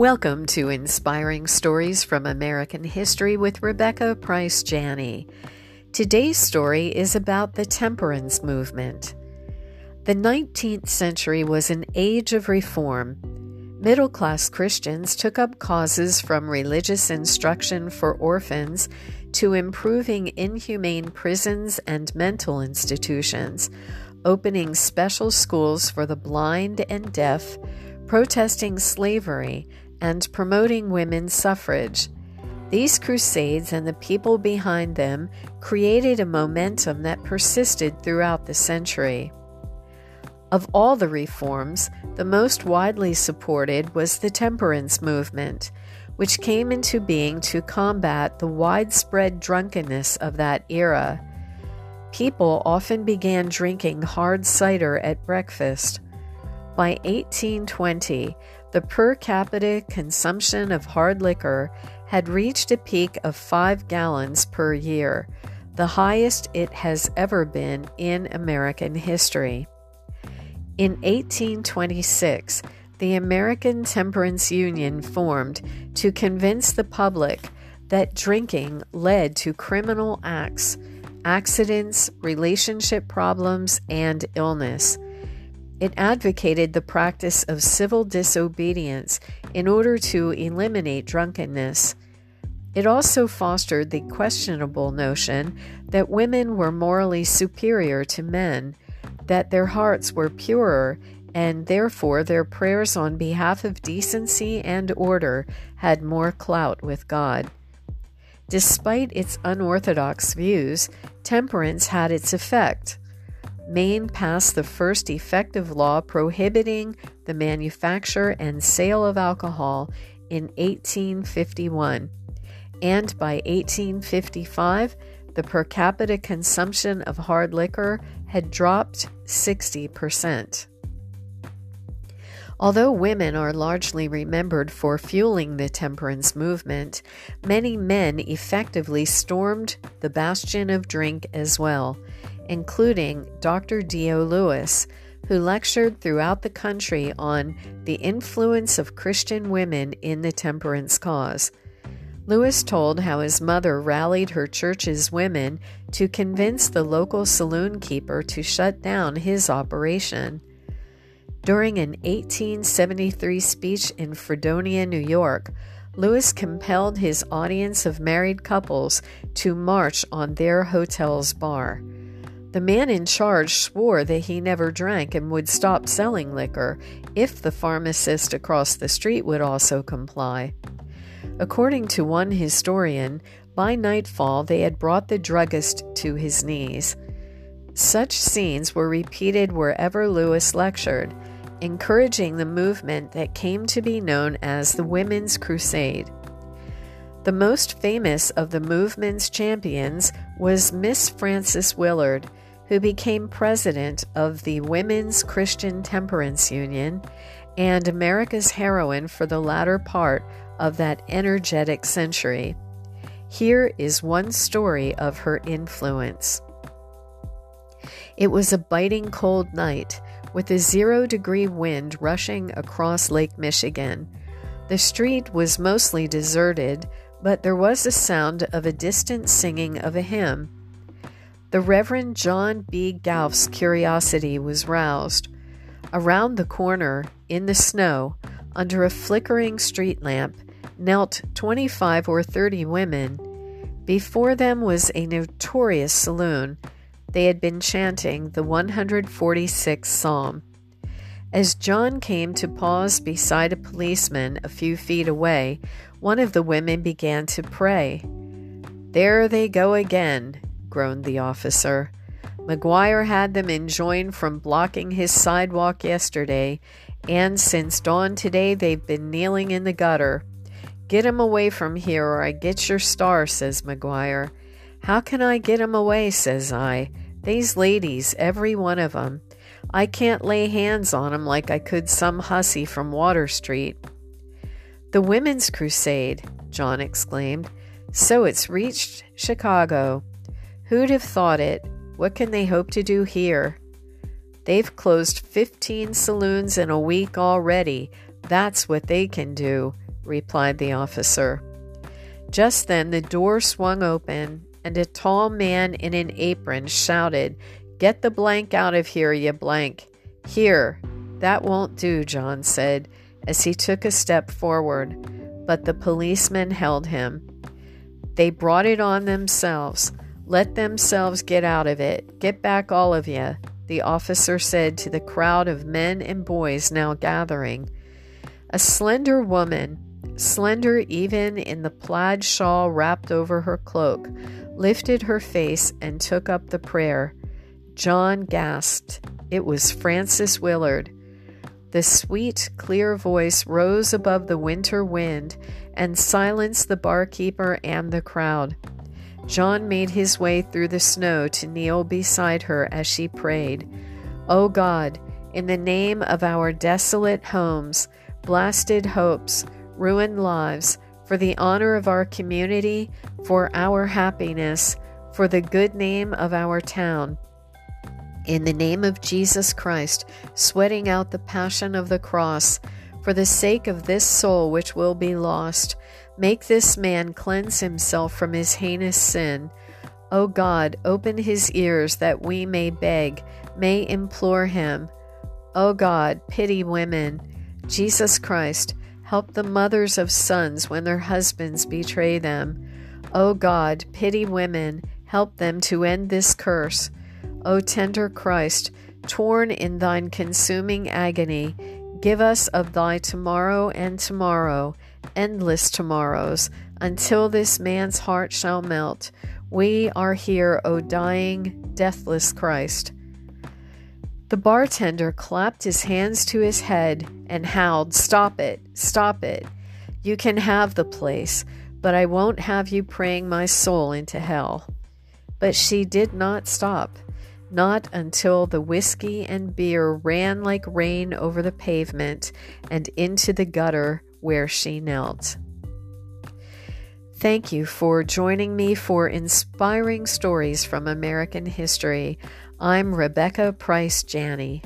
Welcome to Inspiring Stories from American History with Rebecca Price Janney. Today's story is about the temperance movement. The 19th century was an age of reform. Middle class Christians took up causes from religious instruction for orphans to improving inhumane prisons and mental institutions, opening special schools for the blind and deaf protesting slavery, and promoting women's suffrage. These crusades and the people behind them created a momentum that persisted throughout the century. Of all the reforms, the most widely supported was the temperance movement, which came into being to combat the widespread drunkenness of that era. People often began drinking hard cider at breakfast by 1820, the per capita consumption of hard liquor had reached a peak of 5 gallons per year, the highest it has ever been in American history. In 1826, the American Temperance Union formed to convince the public that drinking led to criminal acts, accidents, relationship problems, and illness. It advocated the practice of civil disobedience in order to eliminate drunkenness. It also fostered the questionable notion that women were morally superior to men, that their hearts were purer, and therefore their prayers on behalf of decency and order had more clout with God. Despite its unorthodox views, temperance had its effect. Maine passed the first effective law prohibiting the manufacture and sale of alcohol in 1851, and by 1855, the per capita consumption of hard liquor had dropped 60%. Although women are largely remembered for fueling the temperance movement, many men effectively stormed the bastion of drink as well, including Dr. Dio Lewis, who lectured throughout the country on the influence of Christian women in the temperance cause. Lewis told how his mother rallied her church's women to convince the local saloon keeper to shut down his operation. During an 1873 speech in Fredonia, New York, Lewis compelled his audience of married couples to march on their hotel's bar. The man in charge swore that he never drank and would stop selling liquor if the pharmacist across the street would also comply. According to one historian, by nightfall they had brought the druggist to his knees. Such scenes were repeated wherever Lewis lectured, encouraging the movement that came to be known as the Women's Crusade. The most famous of the movement's champions was Miss Frances Willard who became president of the Women's Christian Temperance Union and America's heroine for the latter part of that energetic century. Here is one story of her influence. It was a biting cold night with a zero degree wind rushing across Lake Michigan. The street was mostly deserted, but there was the sound of a distant singing of a hymn. The Reverend John B. Gough's curiosity was roused. Around the corner, in the snow, under a flickering street lamp, knelt 25 or 30 women. Before them was a notorious saloon. They had been chanting the 146th Psalm. As John came to pause beside a policeman a few feet away, one of the women began to pray. There they go again, groaned the officer. McGuire had them enjoined from blocking his sidewalk yesterday, and since dawn today they've been kneeling in the gutter. Get 'em away from here, or I get your star, says McGuire. How can I get 'em away, says I. These ladies, every one of 'em. I can't lay hands on 'em like I could some hussy from Water Street. The Women's Crusade, John exclaimed. So it's reached Chicago. Who'd have thought it? What can they hope to do here? They've closed 15 saloons in a week already. That's what they can do. replied the officer. Just then the door swung open, and a tall man in an apron shouted, Get the blank out of here, you blank. Here. That won't do, John said as he took a step forward, but the policeman held him. They brought it on themselves. Let themselves get out of it. Get back, all of you, the officer said to the crowd of men and boys now gathering. A slender woman, slender even in the plaid shawl wrapped over her cloak, lifted her face and took up the prayer. John gasped. It was Frances Willard. The sweet, clear voice rose above the winter wind and silenced the barkeeper and the crowd. John made his way through the snow to kneel beside her as she prayed. O oh God, in the name of our desolate homes, blasted hopes, ruined lives, for the honor of our community, for our happiness, for the good name of our town, in the name of Jesus Christ, sweating out the passion of the cross, for the sake of this soul which will be lost, make this man cleanse himself from his heinous sin. O God, open his ears that we may beg, may implore him. O God, pity women. Jesus Christ, help the mothers of sons when their husbands betray them. O God, pity women, help them to end this curse. O tender Christ, torn in thine consuming agony, give us of thy tomorrow and tomorrow, endless tomorrows, until this man's heart shall melt. We are here, O dying, deathless Christ. The bartender clapped his hands to his head and howled, Stop it, stop it. You can have the place, but I won't have you praying my soul into hell. But she did not stop not until the whiskey and beer ran like rain over the pavement and into the gutter where she knelt. Thank you for joining me for inspiring stories from American history. I'm Rebecca Price Janney.